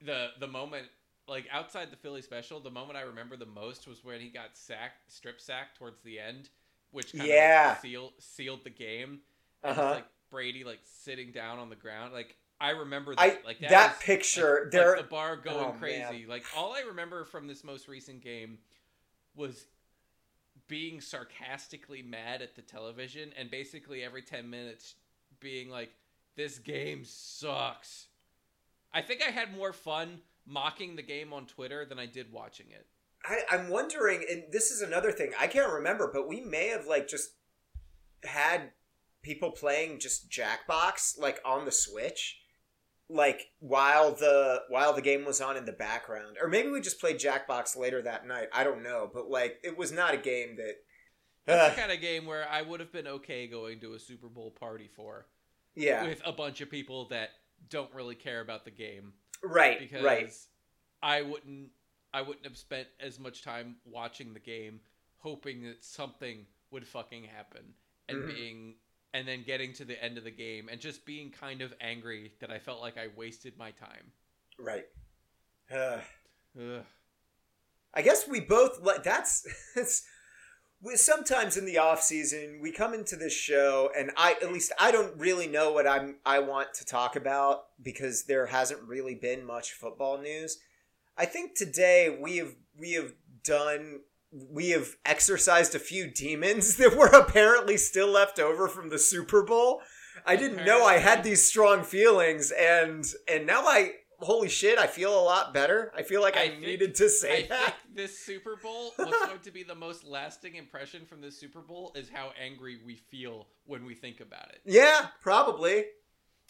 the the moment like outside the Philly special, the moment I remember the most was when he got sacked, strip sacked towards the end, which kind Yeah. of like sealed sealed the game. And Uh-huh. like Brady like sitting down on the ground. Like I remember I that. like that, that, was, picture like, there. like the bar going Oh, crazy. man. Like all I remember from this most recent game was being sarcastically mad at the television and basically every 10 minutes being like this game sucks. I think I had more fun mocking the game on Twitter than I did watching it. I, I'm wondering, and this is another thing I can't remember, but we may have like just had people playing just Jackbox like on the Switch, like while the while the game was on in the background, or maybe we just played Jackbox later that night. I don't know, but like it was not a game that. That's Uh, the kind of game where I would have been okay going to a Super Bowl party for yeah, with a bunch of people that don't really care about the game right, because right. I wouldn't I wouldn't have spent as much time watching the game hoping that something would fucking happen and Mhm. being and then getting to the end of the game and just being kind of angry that I felt like I wasted my time. Right. Uh, Ugh. I guess we both like that's it's we, sometimes in the off season we come into this show and I at least I don't really know what I'm I want to talk about because there hasn't really been much football news. I think today we have we have done we have exercised a few demons that were apparently still left over from the Super Bowl. I didn't know I had these strong feelings and and now I holy shit, I feel a lot better. I feel like I, I think- needed to say I that. this Super Bowl, what's going to be the most lasting impression from this Super Bowl is how angry we feel when we think about it. Yeah, probably.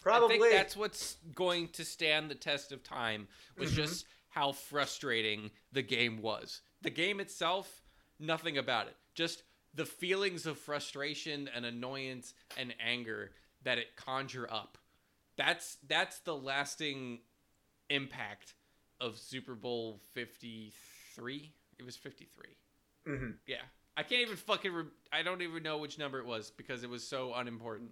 Probably. I think that's what's going to stand the test of time was Mhm. just how frustrating the game was. The game itself, nothing about it. Just the feelings of frustration and annoyance and anger that it conjure up. That's that's the lasting impact of Super Bowl 53. It was 53. hmm Yeah. I can't even fucking. Re- I don't even know which number it was because it was so unimportant.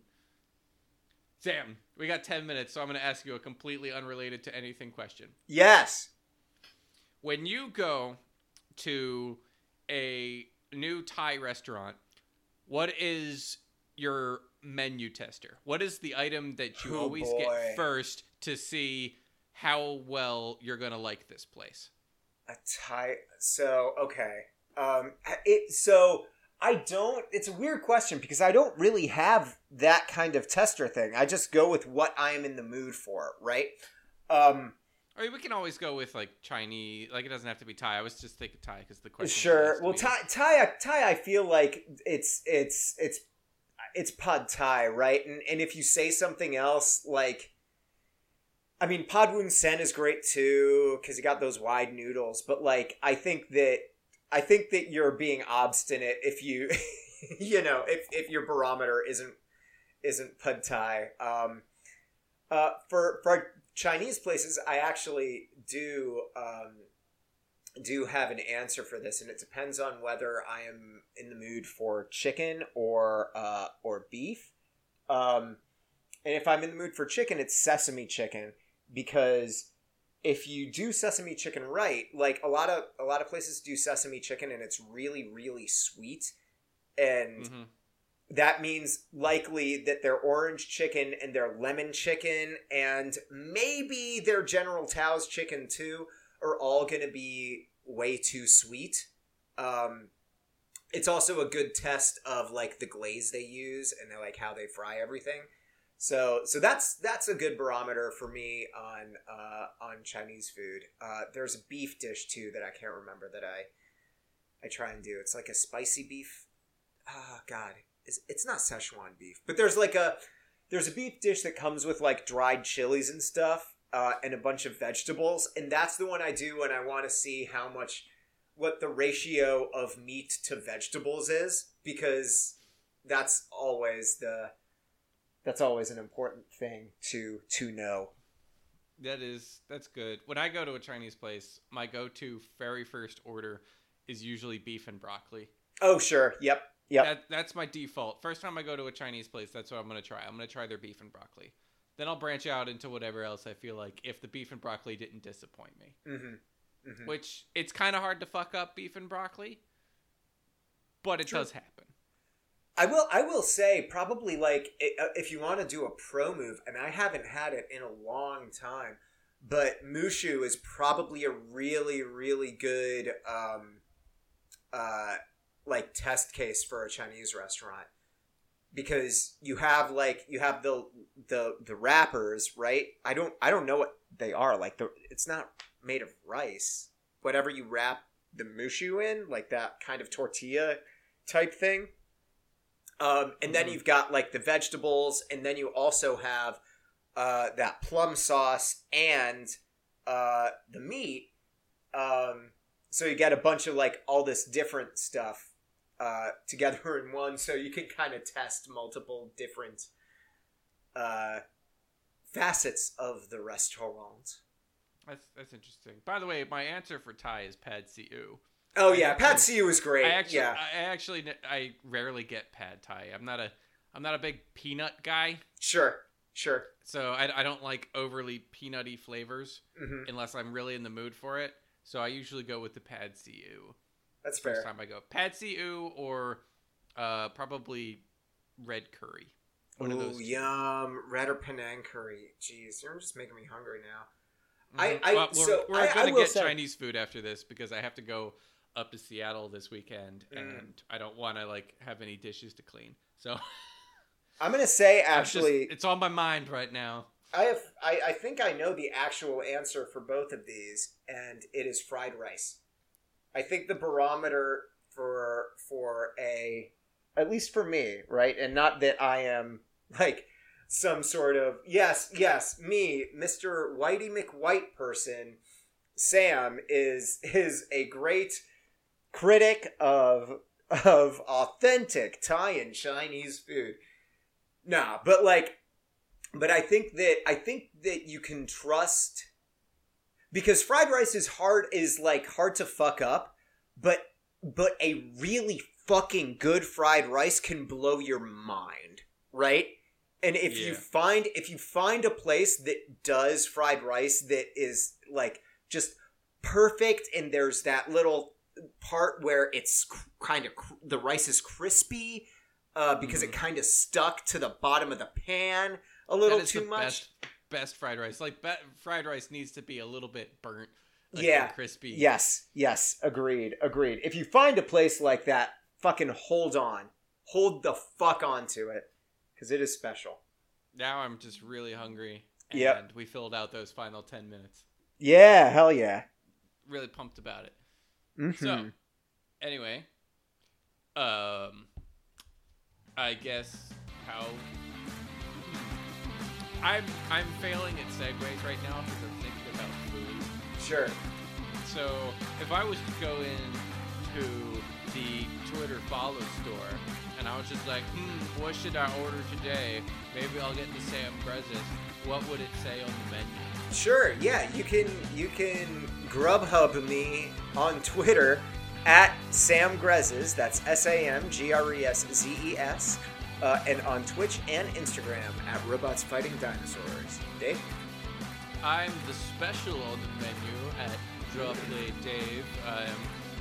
Sam, we got 10 minutes, so I'm going to ask you a completely unrelated to anything question. Yes. When you go to a new Thai restaurant, what is your menu tester? What is the item that you Oh, always boy. get first to see how well you're going to like this place? A Thai. So okay. Um. It. So I don't. It's a weird question because I don't really have that kind of tester thing. I just go with what I am in the mood for. Right. Um. I mean, we can always go with like Chinese. Like it doesn't have to be Thai. I was just thinking Thai because the question. Sure. Well. Thai, Thai, Thai. I feel like it's it's it's it's pad Thai, right? And and if you say something else, like, I mean, pad woon sen is great too because you got those wide noodles. But like, I think that I think that you're being obstinate if you, you know, if if your barometer isn't isn't pad Thai. Um, uh, for for Chinese places, I actually do. Um, do have an answer for this, and it depends on whether I am in the mood for chicken or uh, or beef. Um, and if I'm in the mood for chicken, it's sesame chicken because if you do sesame chicken right, like a lot of a lot of places do sesame chicken, and it's really really sweet, and Mhm. That means likely that their orange chicken and their lemon chicken and maybe their General Tao's chicken too are all going to be way too sweet. Um, it's also a good test of like the glaze they use and like how they fry everything. So so that's that's a good barometer for me on uh, on Chinese food. Uh, there's a beef dish too that I can't remember that I I try and do. It's like a spicy beef. Oh God, it's, it's not Szechuan beef, but there's like a there's a beef dish that comes with like dried chilies and stuff uh, and a bunch of vegetables, and that's the one I do when I want to see how much what the ratio of meat to vegetables is because that's always the that's always an important thing to to know. That is that's good. When I go to a Chinese place, my go-to very first order is usually beef and broccoli. Oh sure, yep, yep. That that's my default. First time I go to a Chinese place, that's what I'm gonna try. I'm gonna try their beef and broccoli. Then I'll branch out into whatever else I feel like if the beef and broccoli didn't disappoint me. mm-hmm. Mm-hmm. Which it's kind of hard to fuck up beef and broccoli, but it True. does happen. I will. I will say probably like uh, if you want to do a pro move, and I haven't had it in a long time, but moo shu is probably a really, really good, um, uh, like test case for a Chinese restaurant because you have like you have the the the wrappers, right? I don't I don't know what they are like. The it's not made of rice. Whatever you wrap the moo shu in, like that kind of tortilla type thing. Um, and then Mhm. you've got like the vegetables, and then you also have uh, that plum sauce and uh, the meat. Um, so you get a bunch of like all this different stuff uh, together in one, so you can kind of test multiple different uh, facets of the restaurant. That's that's interesting. By the way, my answer for Thai is pad see ew. Oh I yeah, actually- Pad See Ew was great. I actually, yeah, I actually, I rarely get pad Thai. I'm not a, I'm not a big peanut guy, sure, sure. so I, I don't like overly peanutty flavors hmm unless I'm really in the mood for it. So I usually go with the pad see ew. That's First fair. time I go pad see ew or uh, probably red curry. One of those. two. yum! Red or Penang curry. Jeez, you're just making me hungry now. I- Mhm. I- well, we're, so we're I- I gonna will get say- Chinese food after this because I have to go up to Seattle this weekend, Mm. and I don't want to like have any dishes to clean. So I'm gonna say I'm just- actually, it's on my mind right now. I have. I, I think I know the actual answer for both of these, and it is fried rice. I think the barometer for for a, at least for me, right, and not that I am like some sort of yes, yes, me, Mister Whitey McWhite person. Sam is is a great critic of of authentic Thai and Chinese food. Nah, but like but I think that I think that you can trust because fried rice is hard is like hard to fuck up, but but a really fucking good fried rice can blow your mind, right? And if you find if you find a place that does fried rice that is like just perfect and there's that little part where it's kind of cr- the rice is crispy uh, because it Mhm. kind of stuck to the bottom of the pan a little too much. Best, fried rice. Like be- fried rice needs to be a little bit burnt. Like, Yeah. crispy. Yes, yes, agreed, agreed. If you find a place like that, fucking hold on, hold the fuck on to it, because it is special. Now I'm just really hungry. And Yep. we filled out those final ten minutes. Yeah, hell yeah. Really pumped about it. Mhm. So, anyway, um, I guess how I'm I'm failing at segues right now because I'm thinking about food. sure. So if I was to go in to the Twitter follow store and I was just like, hmm, what should I order today? Maybe I'll get the Sam Grezes. What would it say on the menu? Sure, yeah, you can you can Grubhub me on Twitter at Sam Grezes. That's S A M G R E S Z E S, uh, and on Twitch and Instagram at Robots Fighting Dinosaurs. Dave. I'm the special on the menu at Drawplay Dave. I am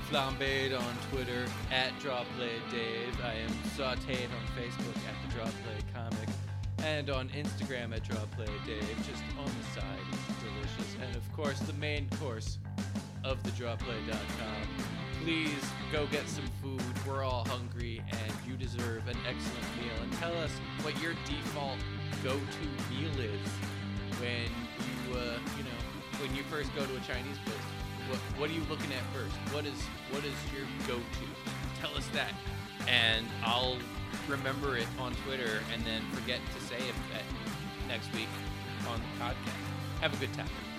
flambéed on Twitter at Drawplay Dave. I am sautéed on Facebook at the Drawplay Comic. And on Instagram at Drawplay Dave, just on the side, delicious. And of course, the main course of the drawplay.com. Please go get some food. We're all hungry, and you deserve an excellent meal. And tell us what your default go-to meal is when you uh, you know when you first go to a Chinese place. What what are you looking at first? What is what is your go-to? Tell us that, and I'll remember it on Twitter and then forget to say it next week on the podcast. Have a good time.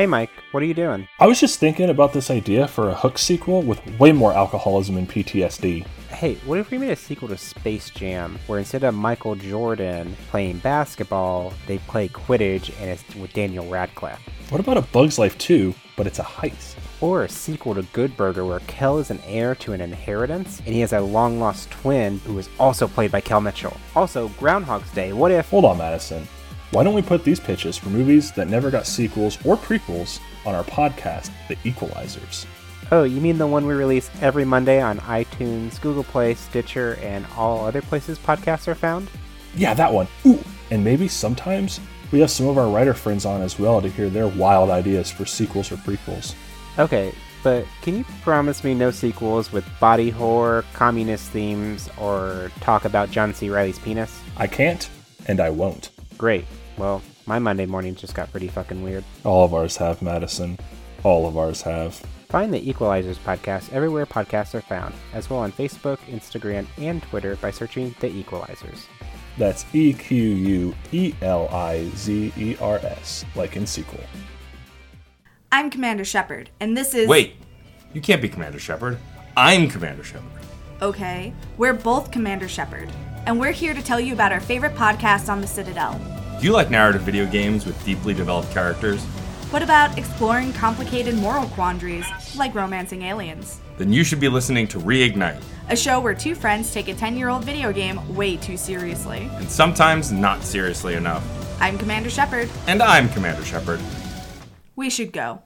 Hey Mike, what are you doing? I was just thinking about this idea for a Hook sequel with way more alcoholism and PTSD. Hey, what if we made a sequel to Space Jam where instead of Michael Jordan playing basketball, they play Quidditch and it's with Daniel Radcliffe? What about a Bug's Life 2, but it's a heist? Or a sequel to Good Burger where Kel is an heir to an inheritance and he has a long lost twin who is also played by Kel Mitchell. Also, Groundhog's Day. What if. Hold on, Madison. Why don't we put these pitches for movies that never got sequels or prequels on our podcast, The Equalizers? Oh, you mean the one we release every Monday on iTunes, Google Play, Stitcher, and all other places podcasts are found? Yeah, that one. Ooh, and maybe sometimes we have some of our writer friends on as well to hear their wild ideas for sequels or prequels. Okay, but can you promise me no sequels with body horror, communist themes, or talk about John C. Reilly's penis? I can't, and I won't. Great. Well, my Monday morning just got pretty fucking weird. All of ours have, Madison. All of ours have. Find the Equelizers podcast everywhere podcasts are found, as well on Facebook, Instagram, and Twitter by searching The Equelizers. That's E Q U E L I Z E R S, like in sequel. I'm Commander Shepard, and this is. Wait, you can't be Commander Shepard. I'm Commander Shepard. Okay, we're both Commander Shepard, and we're here to tell you about our favorite podcast on the Citadel. Do you like narrative video games with deeply developed characters? What about exploring complicated moral quandaries, like romancing aliens? Then you should be listening to Reignite, A show where two friends take a 10 year old video game way too seriously. and sometimes not seriously enough. I'm Commander Shepard. And I'm Commander Shepard. We should go.